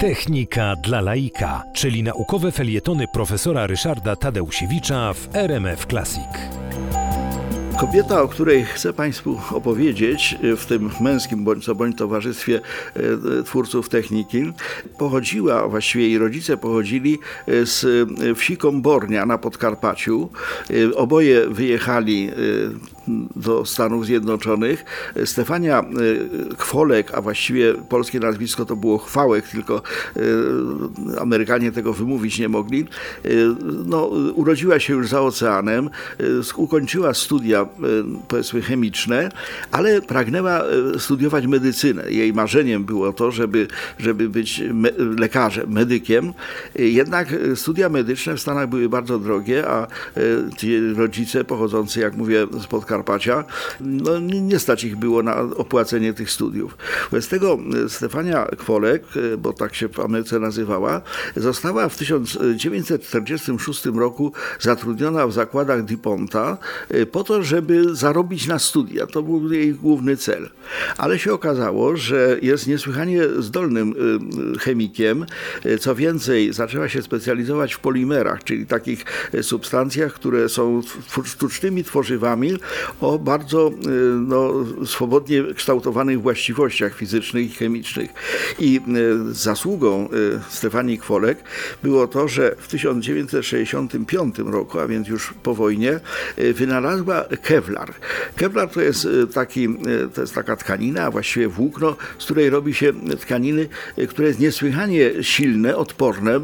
Technika dla laika, czyli naukowe felietony profesora Ryszarda Tadeusiewicza w RMF Classic. Kobieta, o której chcę Państwu opowiedzieć e, w tym męskim bądź co bądź towarzystwie e, e, twórców techniki, pochodziła, właściwie jej rodzice pochodzili z wsi Kombornia na Podkarpaciu. Oboje wyjechali do Stanów Zjednoczonych. Stefania Kwolek, a właściwie polskie nazwisko to było Chwałek, tylko Amerykanie tego wymówić nie mogli. No, urodziła się już za oceanem, ukończyła studia E, powiedzmy chemiczne, ale pragnęła e, studiować medycynę. Jej marzeniem było to, żeby, żeby być me lekarzem, medykiem. E, jednak studia medyczne w Stanach były bardzo drogie, a rodzice pochodzący, jak mówię, z Podkarpacia, no, nie stać ich było na opłacenie tych studiów. Wobec tego Stefania Kwolek, bo tak się w Ameryce nazywała, została w 1946 roku zatrudniona w zakładach DuPonta po to, żeby zarobić na studia. To był jej główny cel. Ale się okazało, że jest niesłychanie zdolnym chemikiem. Co więcej, zaczęła się specjalizować w polimerach, czyli takich substancjach, które są sztucznymi tworzywami o bardzo y, no, swobodnie kształtowanych właściwościach fizycznych i chemicznych. I y, zasługą Stefanii Kwolek było to, że w 1965 roku, a więc już po wojnie, wynalazła Kevlar. Kevlar to jest, taki, to jest taka tkanina, a właściwie włókno, z której robi się tkaniny, które jest niesłychanie silne, odporne,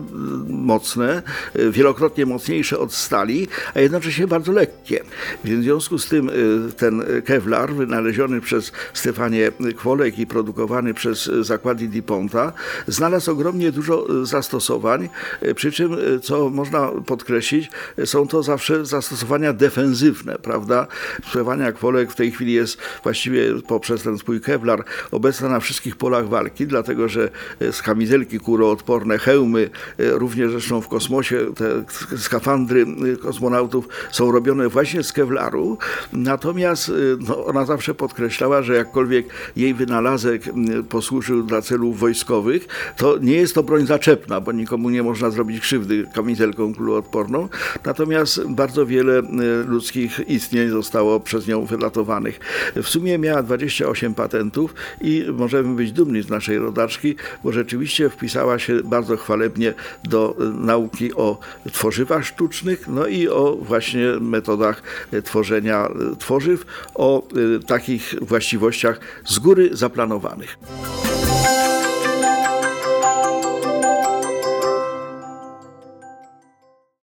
mocne, wielokrotnie mocniejsze od stali, a jednocześnie bardzo lekkie. W związku z tym ten Kevlar, wynaleziony przez Stefanie Kwolek i produkowany przez zakłady DuPonta, znalazł ogromnie dużo zastosowań, przy czym, co można podkreślić, są to zawsze zastosowania defensywne, prawda? Sprzewania Kwolek w tej chwili jest właściwie poprzez ten swój Kevlar obecna na wszystkich polach walki, dlatego że z kamizelki kuroodporne, hełmy, również zresztą w kosmosie te skafandry kosmonautów są robione właśnie z Kevlaru. Natomiast no, ona zawsze podkreślała, że jakkolwiek jej wynalazek posłużył dla celów wojskowych, to nie jest to broń zaczepna, bo nikomu nie można zrobić krzywdy kamizelką kuloodporną. Natomiast bardzo wiele ludzkich istnień zostało przez nią wylatowanych. W sumie miała 28 patentów i możemy być dumni z naszej rodaczki, bo rzeczywiście wpisała się bardzo chwalebnie do nauki o tworzywach sztucznych, no i o właśnie metodach tworzenia tworzyw o y, takich właściwościach z góry zaplanowanych.